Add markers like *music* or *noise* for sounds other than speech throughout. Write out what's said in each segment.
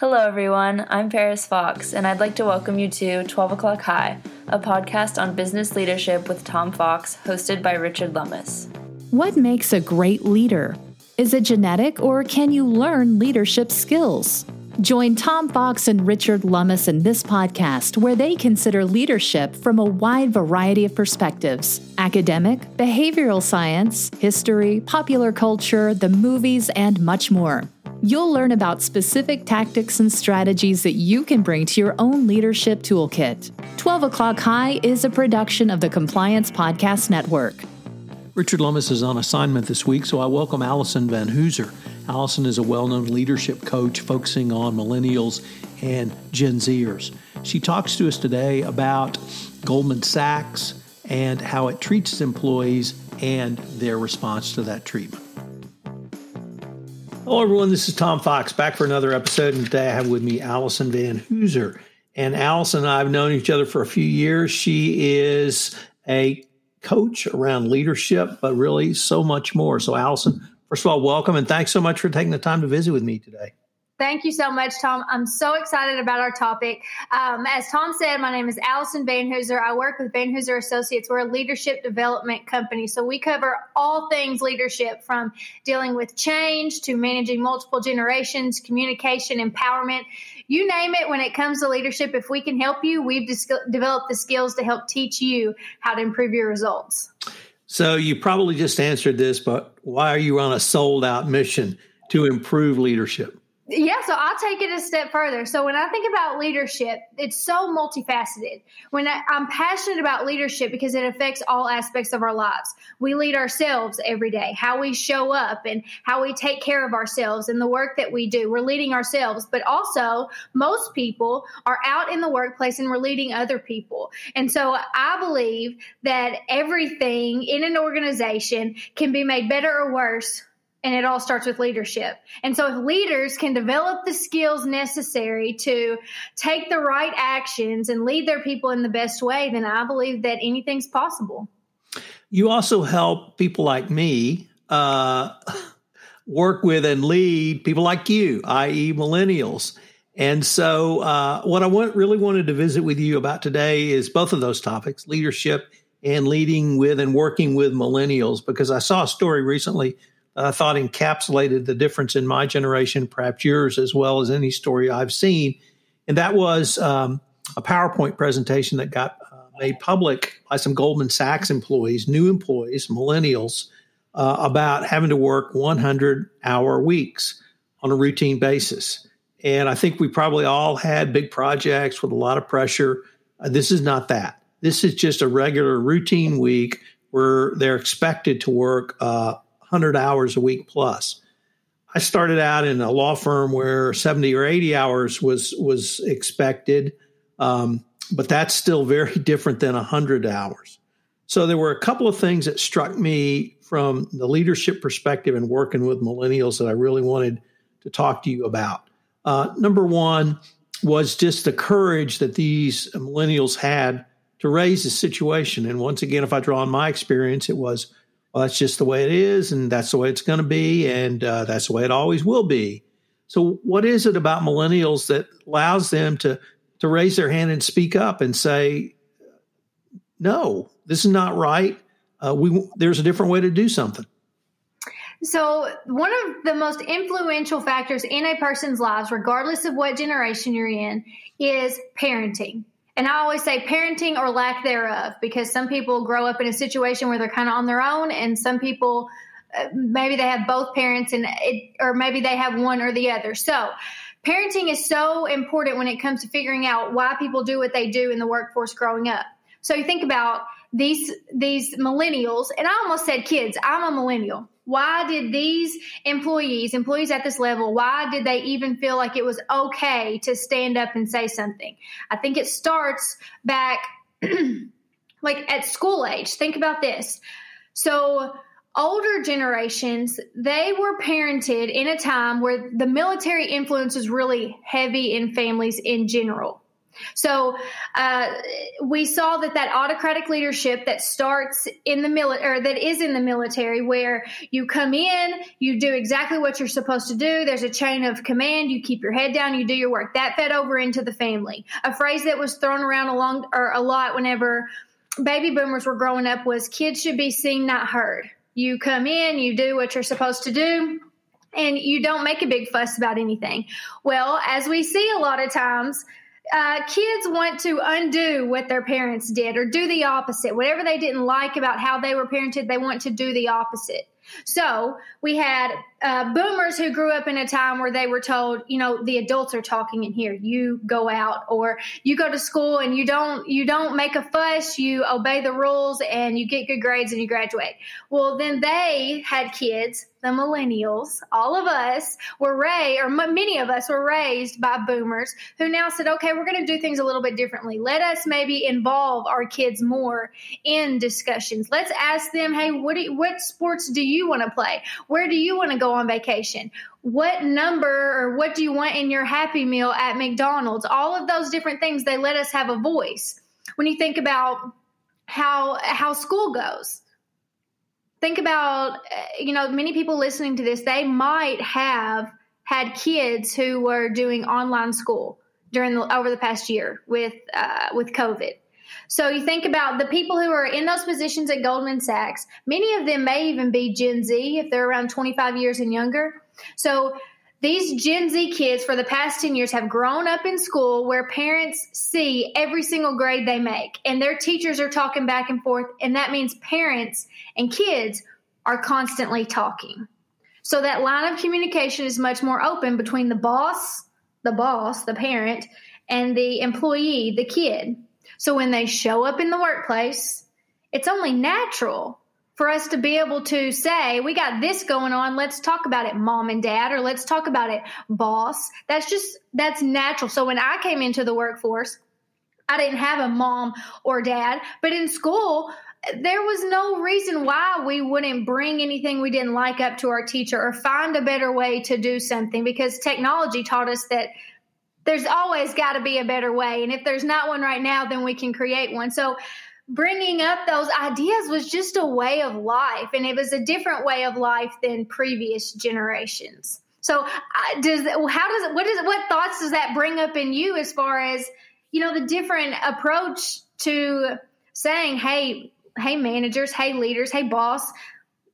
Hello, everyone. I'm Paris Fox, and I'd like to welcome you to 12 O'Clock High, a podcast on business leadership with Tom Fox, hosted by Richard Lummis. What makes a great leader? Is it genetic, or can you learn leadership skills? Join Tom Fox and Richard Lummis in this podcast, where they consider leadership from a wide variety of perspectives academic, behavioral science, history, popular culture, the movies, and much more. You'll learn about specific tactics and strategies that you can bring to your own leadership toolkit. 12 O'Clock High is a production of the Compliance Podcast Network. Richard Lummis is on assignment this week, so I welcome Allison Van Hooser. Allison is a well known leadership coach focusing on millennials and Gen Zers. She talks to us today about Goldman Sachs and how it treats employees and their response to that treatment. Hello, everyone. This is Tom Fox back for another episode. And today I have with me Allison Van Hooser. And Allison and I have known each other for a few years. She is a coach around leadership, but really so much more. So, Allison, first of all, welcome and thanks so much for taking the time to visit with me today. Thank you so much, Tom. I'm so excited about our topic. Um, as Tom said, my name is Allison Van Hooser. I work with Van Hooser Associates. We're a leadership development company. So we cover all things leadership from dealing with change to managing multiple generations, communication, empowerment. You name it when it comes to leadership. If we can help you, we've dis- developed the skills to help teach you how to improve your results. So you probably just answered this, but why are you on a sold out mission to improve leadership? Yeah, so I'll take it a step further. So when I think about leadership, it's so multifaceted. When I, am passionate about leadership because it affects all aspects of our lives. We lead ourselves every day, how we show up and how we take care of ourselves and the work that we do. We're leading ourselves, but also most people are out in the workplace and we're leading other people. And so I believe that everything in an organization can be made better or worse and it all starts with leadership. And so if leaders can develop the skills necessary to take the right actions and lead their people in the best way, then I believe that anything's possible. You also help people like me uh, work with and lead people like you, i.e., millennials. And so, uh, what I want, really wanted to visit with you about today is both of those topics leadership and leading with and working with millennials, because I saw a story recently I thought encapsulated the difference in my generation, perhaps yours as well as any story I've seen. And that was um, a PowerPoint presentation that got uh, made public by some Goldman Sachs employees, new employees, millennials, uh, about having to work 100 hour weeks on a routine basis. And I think we probably all had big projects with a lot of pressure. Uh, this is not that. This is just a regular routine week where they're expected to work uh, 100 hours a week plus. I started out in a law firm where 70 or 80 hours was was expected, um, but that's still very *laughs* different than 100 hours. So there were a couple of things that struck me from the leadership perspective and working with millennials that I really wanted to talk to you about. Uh, number one was just the courage that these millennials had to raise the situation. And once again, if I draw on my experience, it was well, that's just the way it is, and that's the way it's going to be, and uh, that's the way it always will be. So, what is it about millennials that allows them to to raise their hand and speak up and say, "No, this is not right. Uh, we there's a different way to do something." So, one of the most influential factors in a person's lives, regardless of what generation you're in, is parenting. And I always say parenting or lack thereof, because some people grow up in a situation where they're kind of on their own, and some people uh, maybe they have both parents, and it, or maybe they have one or the other. So, parenting is so important when it comes to figuring out why people do what they do in the workforce growing up. So, you think about these these millennials, and I almost said kids. I'm a millennial. Why did these employees, employees at this level, why did they even feel like it was okay to stand up and say something? I think it starts back *clears throat* like at school age. Think about this. So, older generations, they were parented in a time where the military influence was really heavy in families in general. So uh, we saw that that autocratic leadership that starts in the military, or that is in the military, where you come in, you do exactly what you're supposed to do. There's a chain of command. You keep your head down. You do your work. That fed over into the family. A phrase that was thrown around a long or a lot whenever baby boomers were growing up was kids should be seen, not heard. You come in, you do what you're supposed to do and you don't make a big fuss about anything. Well, as we see a lot of times, uh, kids want to undo what their parents did or do the opposite. Whatever they didn't like about how they were parented, they want to do the opposite. So we had uh, boomers who grew up in a time where they were told, you know, the adults are talking in here. You go out, or you go to school and you don't you don't make a fuss. You obey the rules and you get good grades and you graduate. Well, then they had kids the millennials, all of us were raised, or many of us were raised by boomers who now said, okay, we're going to do things a little bit differently. Let us maybe involve our kids more in discussions. Let's ask them, hey, what, you, what sports do you want to play? Where do you want to go on vacation? What number or what do you want in your Happy Meal at McDonald's? All of those different things, they let us have a voice. When you think about how how school goes, think about uh, you know many people listening to this they might have had kids who were doing online school during the over the past year with uh, with covid so you think about the people who are in those positions at goldman sachs many of them may even be gen z if they're around 25 years and younger so these Gen Z kids for the past 10 years have grown up in school where parents see every single grade they make, and their teachers are talking back and forth, and that means parents and kids are constantly talking. So that line of communication is much more open between the boss, the boss, the parent, and the employee, the kid. So when they show up in the workplace, it's only natural for us to be able to say, we got this going on. Let's talk about it, mom and dad, or let's talk about it, boss. That's just, that's natural. So when I came into the workforce, I didn't have a mom or dad, but in school, there was no reason why we wouldn't bring anything we didn't like up to our teacher or find a better way to do something because technology taught us that there's always got to be a better way. And if there's not one right now, then we can create one. So, bringing up those ideas was just a way of life and it was a different way of life than previous generations so uh, does how does what is what thoughts does that bring up in you as far as you know the different approach to saying hey hey managers hey leaders hey boss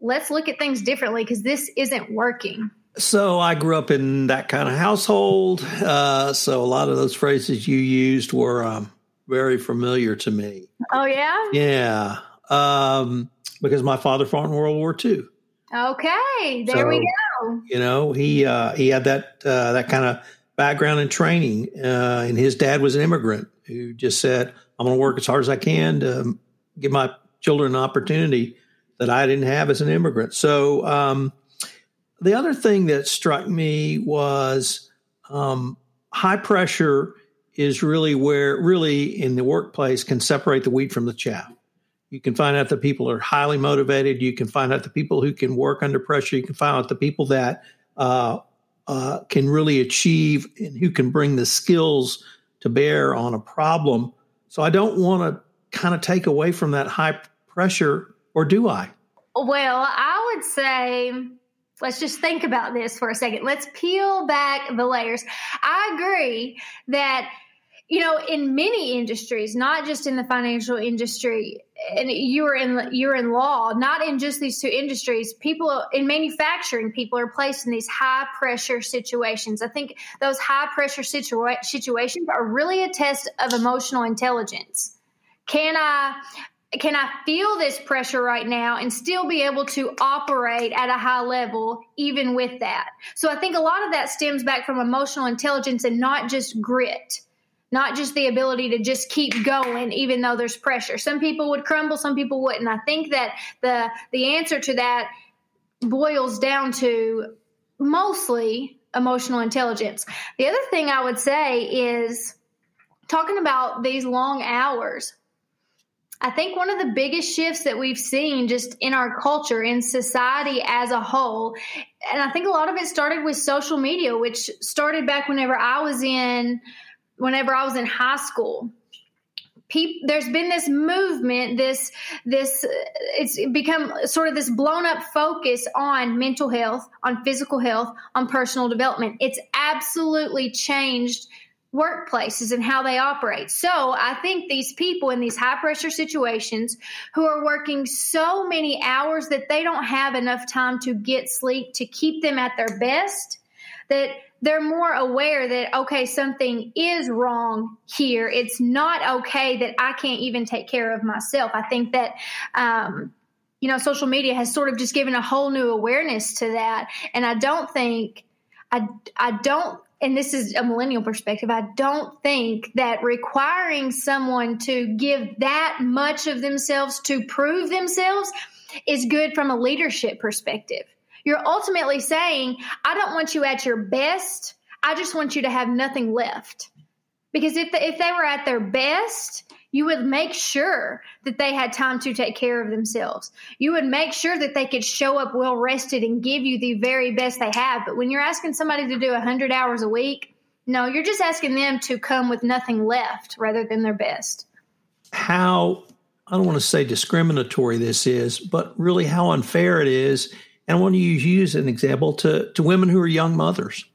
let's look at things differently because this isn't working so I grew up in that kind of household. Uh, so a lot of those phrases you used were um, very familiar to me. Oh yeah. Yeah, um, because my father fought in World War II. Okay, there so, we go. You know, he uh, he had that uh, that kind of background and training, uh, and his dad was an immigrant who just said, "I'm going to work as hard as I can to give my children an opportunity that I didn't have as an immigrant." So, um, the other thing that struck me was um, high pressure is really where really in the workplace can separate the wheat from the chaff. You can find out that people are highly motivated. You can find out the people who can work under pressure. You can find out the people that uh, uh, can really achieve and who can bring the skills to bear on a problem. So I don't want to kind of take away from that high pressure, or do I? Well, I would say let's just think about this for a second. Let's peel back the layers. I agree that you know in many industries not just in the financial industry and you're in you're in law not in just these two industries people in manufacturing people are placed in these high pressure situations i think those high pressure situa- situations are really a test of emotional intelligence can i can I feel this pressure right now and still be able to operate at a high level even with that? So I think a lot of that stems back from emotional intelligence and not just grit not just the ability to just keep going even though there's pressure. Some people would crumble, some people wouldn't. I think that the the answer to that boils down to mostly emotional intelligence. The other thing I would say is talking about these long hours. I think one of the biggest shifts that we've seen just in our culture, in society as a whole, and I think a lot of it started with social media, which started back whenever I was in whenever I was in high school. People, there's been this movement, this this it's become sort of this blown up focus on mental health, on physical health, on personal development. It's absolutely changed workplaces and how they operate. So I think these people in these high pressure situations who are working so many hours that they don't have enough time to get sleep to keep them at their best, that they're more aware that, okay, something is wrong here. It's not okay that I can't even take care of myself. I think that, um, you know, social media has sort of just given a whole new awareness to that. And I don't think, I, I don't and this is a millennial perspective, I don't think that requiring someone to give that much of themselves to prove themselves is good from a leadership perspective. You're ultimately saying, I don't want you at your best. I just want you to have nothing left. Because if, the, if they were at their best, you would make sure that they had time to take care of themselves. You would make sure that they could show up well rested and give you the very best they have. But when you're asking somebody to do 100 hours a week, no, you're just asking them to come with nothing left rather than their best. How, I don't want to say discriminatory this is, but really how unfair it is. And I want to use you as an example to, to women who are young mothers.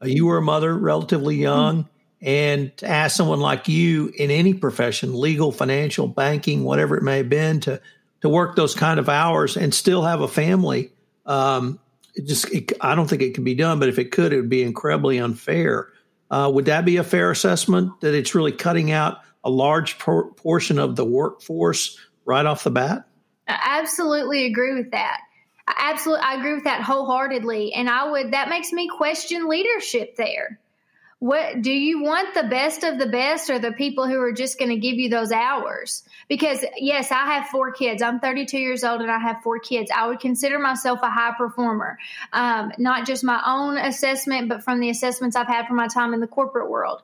Uh, you were a mother relatively young. Mm-hmm and to ask someone like you in any profession, legal, financial, banking, whatever it may have been, to to work those kind of hours and still have a family, um, it just it, I don't think it can be done. But if it could, it would be incredibly unfair. Uh, would that be a fair assessment that it's really cutting out a large por- portion of the workforce right off the bat? I absolutely agree with that. I absolutely, I agree with that wholeheartedly, and I would. That makes me question leadership there what do you want the best of the best or the people who are just going to give you those hours? Because yes i have four kids. I'm 32 years old and i have four kids. I would consider myself a high performer. Um, not just my own assessment but from the assessments i've had from my time in the corporate world.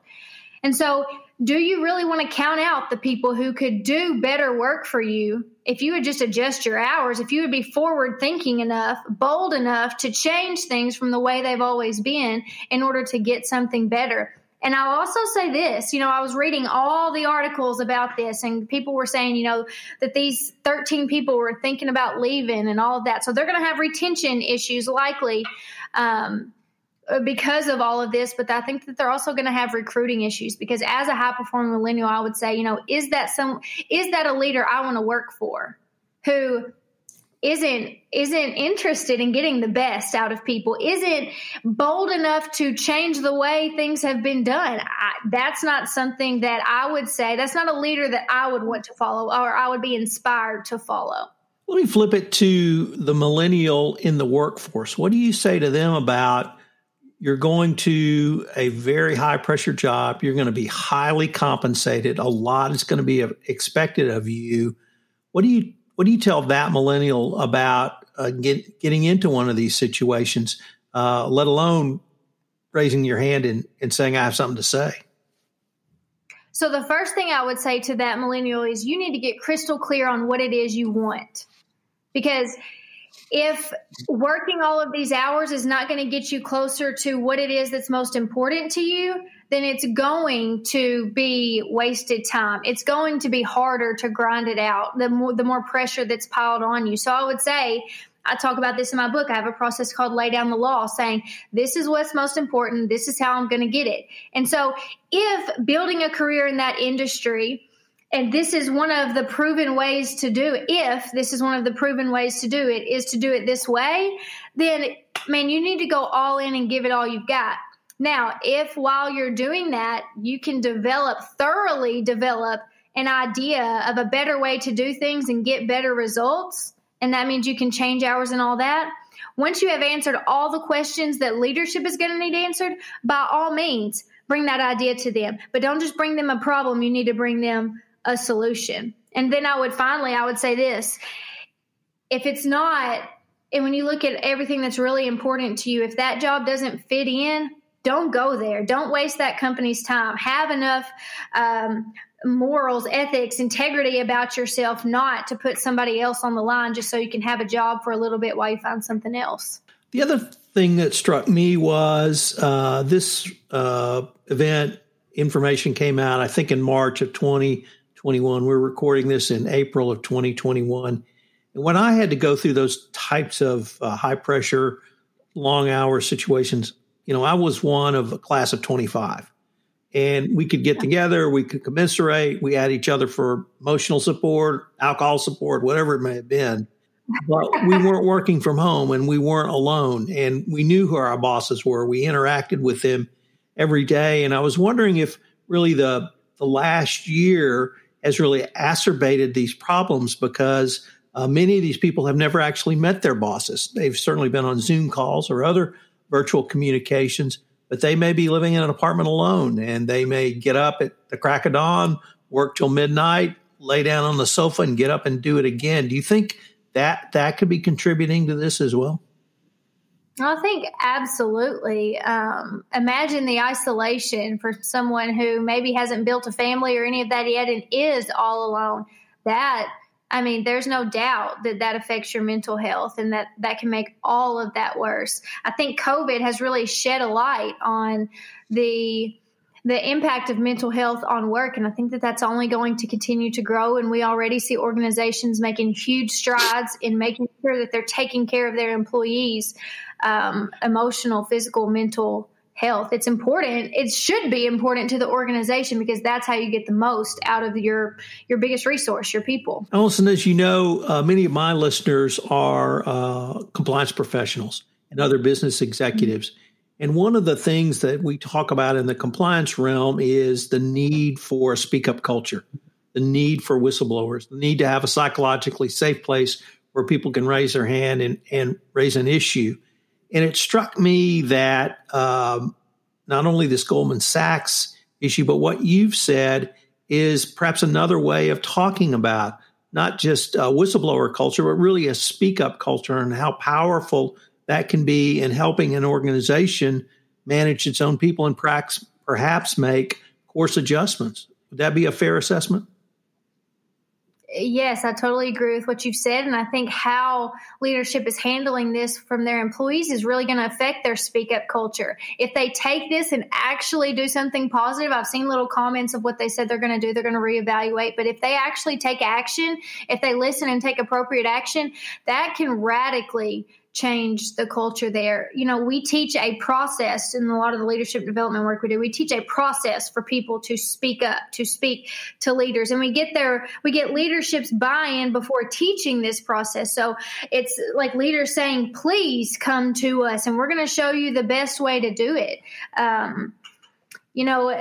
And so do you really want to count out the people who could do better work for you if you would just adjust your hours, if you would be forward thinking enough, bold enough to change things from the way they've always been in order to get something better? And I'll also say this, you know, I was reading all the articles about this, and people were saying, you know, that these 13 people were thinking about leaving and all of that. So they're going to have retention issues likely. Um, Uh, because of all of this, but I think that they're also going to have recruiting issues because as a high performing millennial, I would say, you know, is that some is that a leader I want to work for who isn't isn't interested in getting the best out of people, isn't bold enough to change the way things have been done. I, that's not something that I would say. That's not a leader that I would want to follow or I would be inspired to follow. Let me flip it to the millennial in the workforce. What do you say to them about you're going to a very high pressure job. You're going to be highly compensated. A lot is going to be expected of you. What do you what do you tell that millennial about uh, get, getting into one of these situations? Uh, let alone raising your hand and, and saying I have something to say. So the first thing I would say to that millennial is you need to get crystal clear on what it is you want, because if working all of these hours is not going to get you closer to what it is that's most important to you, then it's going to be wasted time. It's going to be harder to grind it out the more, the more pressure that's piled on you. So I would say, I talk about this in my book. I have a process called Lay Down the Law saying, this is what's most important. This is how I'm going to get it. And so if building a career in that industry, and this is one of the proven ways to do it. If this is one of the proven ways to do it is to do it this way, then man, you need to go all in and give it all you've got. Now, if while you're doing that, you can develop, thoroughly develop an idea of a better way to do things and get better results, and that means you can change hours and all that. Once you have answered all the questions that leadership is going to need answered, by all means, bring that idea to them. But don't just bring them a problem, you need to bring them a solution. And then I would finally, I would say this if it's not, and when you look at everything that's really important to you, if that job doesn't fit in, don't go there. Don't waste that company's time. Have enough um, morals, ethics, integrity about yourself not to put somebody else on the line just so you can have a job for a little bit while you find something else. The other thing that struck me was uh, this uh, event information came out, I think in March of 2021. We're recording this in April of 2021. And when I had to go through those types of uh, high pressure, long hour situations, you know, I was one of a class of 25. And we could get together, we could commiserate, we had each other for emotional support, alcohol support, whatever it may have been. But we *laughs* weren't working from home and we weren't alone. And we knew who our bosses were. We interacted with them every day. And I was wondering if really the, the last year has really acerbated these problems because uh, many of these people have never actually met their bosses. They've certainly been on Zoom calls or other virtual communications, but they may be living in an apartment alone and they may get up at the crack of dawn, work till midnight, lay down on the sofa and get up and do it again. Do you think that that could be contributing to this as well? I think absolutely. Um, imagine the isolation for someone who maybe hasn't built a family or any of that yet and is all alone. That I mean, there's no doubt that that affects your mental health and that that can make all of that worse. I think COVID has really shed a light on the the impact of mental health on work and i think that that's only going to continue to grow and we already see organizations making huge strides in making sure that they're taking care of their employees um, emotional physical mental health. It's important. It should be important to the organization because that's how you get the most out of your your biggest resource, your people. Allison, as you know, uh, many of my listeners are uh, compliance professionals and other business executives. Mm-hmm. And one of the things that we talk about in the compliance realm is the need for a speak up culture, the need for whistleblowers, the need to have a psychologically safe place where people can raise their hand and, and raise an issue. And it struck me that um, not only this Goldman Sachs issue, but what you've said is perhaps another way of talking about not just a whistleblower culture, but really a speak up culture and how powerful that can be in helping an organization manage its own people and perhaps make course adjustments. Would that be a fair assessment? Yes, I totally agree with what you've said. And I think how leadership is handling this from their employees is really going to affect their speak up culture. If they take this and actually do something positive, I've seen little comments of what they said they're going to do, they're going to reevaluate. But if they actually take action, if they listen and take appropriate action, that can radically change the culture there. You know, we teach a process in a lot of the leadership development work we do. We teach a process for people to speak up, to speak to leaders. And we get their we get leadership's buy-in before teaching this process. So it's like leaders saying, please come to us and we're going to show you the best way to do it. Um, you know,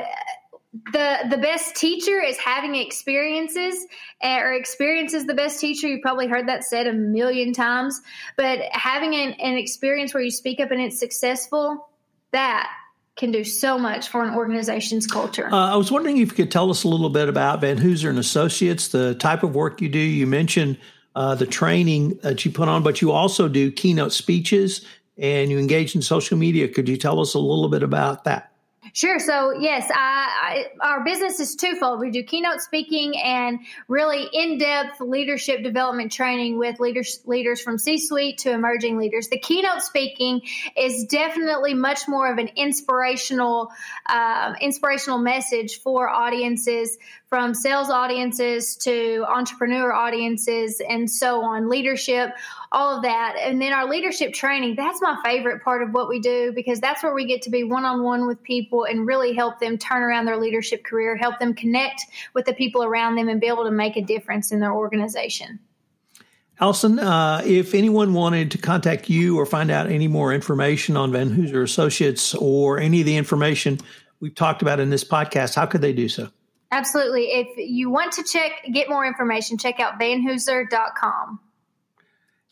the the best teacher is having experiences eh, or experience is the best teacher you've probably heard that said a million times but having an, an experience where you speak up and it's successful that can do so much for an organization's culture. Uh, I was wondering if you could tell us a little bit about Van Hooser and Associates, the type of work you do. You mentioned uh, the training that you put on, but you also do keynote speeches and you engage in social media. Could you tell us a little bit about that? Sure. So, yes, I, I, our business is twofold. We do keynote speaking and really in depth leadership development training with leaders, leaders from C suite to emerging leaders. The keynote speaking is definitely much more of an inspirational, uh, inspirational message for audiences from sales audiences to entrepreneur audiences and so on, leadership, all of that. And then our leadership training, that's my favorite part of what we do because that's where we get to be one on one with people and really help them turn around their leadership career, help them connect with the people around them and be able to make a difference in their organization. Allison, uh, if anyone wanted to contact you or find out any more information on Van Hooser Associates or any of the information we've talked about in this podcast, how could they do so? Absolutely. If you want to check, get more information, check out vanhooser.com.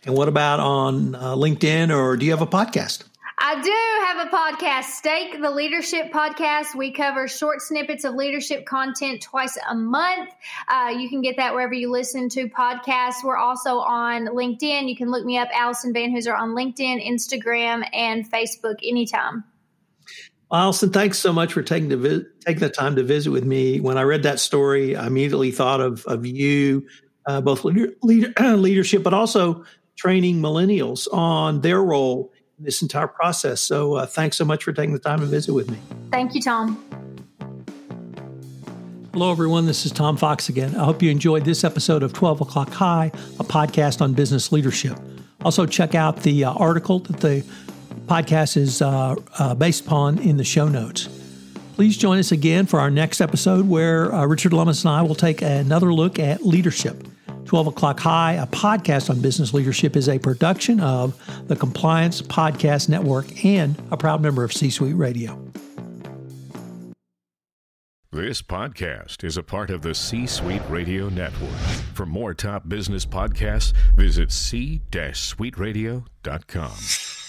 And what about on uh, LinkedIn or do you have a podcast? I do have a podcast, Stake the Leadership Podcast. We cover short snippets of leadership content twice a month. Uh, you can get that wherever you listen to podcasts. We're also on LinkedIn. You can look me up, Allison Van Hooser, on LinkedIn, Instagram, and Facebook anytime. Allison, thanks so much for taking the vi- taking the time to visit with me. When I read that story, I immediately thought of of you, uh, both leader, leader, *clears throat* leadership, but also training millennials on their role in this entire process. So, uh, thanks so much for taking the time to visit with me. Thank you, Tom. Hello, everyone. This is Tom Fox again. I hope you enjoyed this episode of 12 O'Clock High, a podcast on business leadership. Also, check out the uh, article that the podcast is uh, uh, based upon in the show notes. Please join us again for our next episode where uh, Richard Lummis and I will take another look at leadership. 12 O'Clock High, a podcast on business leadership, is a production of the Compliance Podcast Network and a proud member of C Suite Radio. This podcast is a part of the C Suite Radio Network. For more top business podcasts, visit c-suiteradio.com.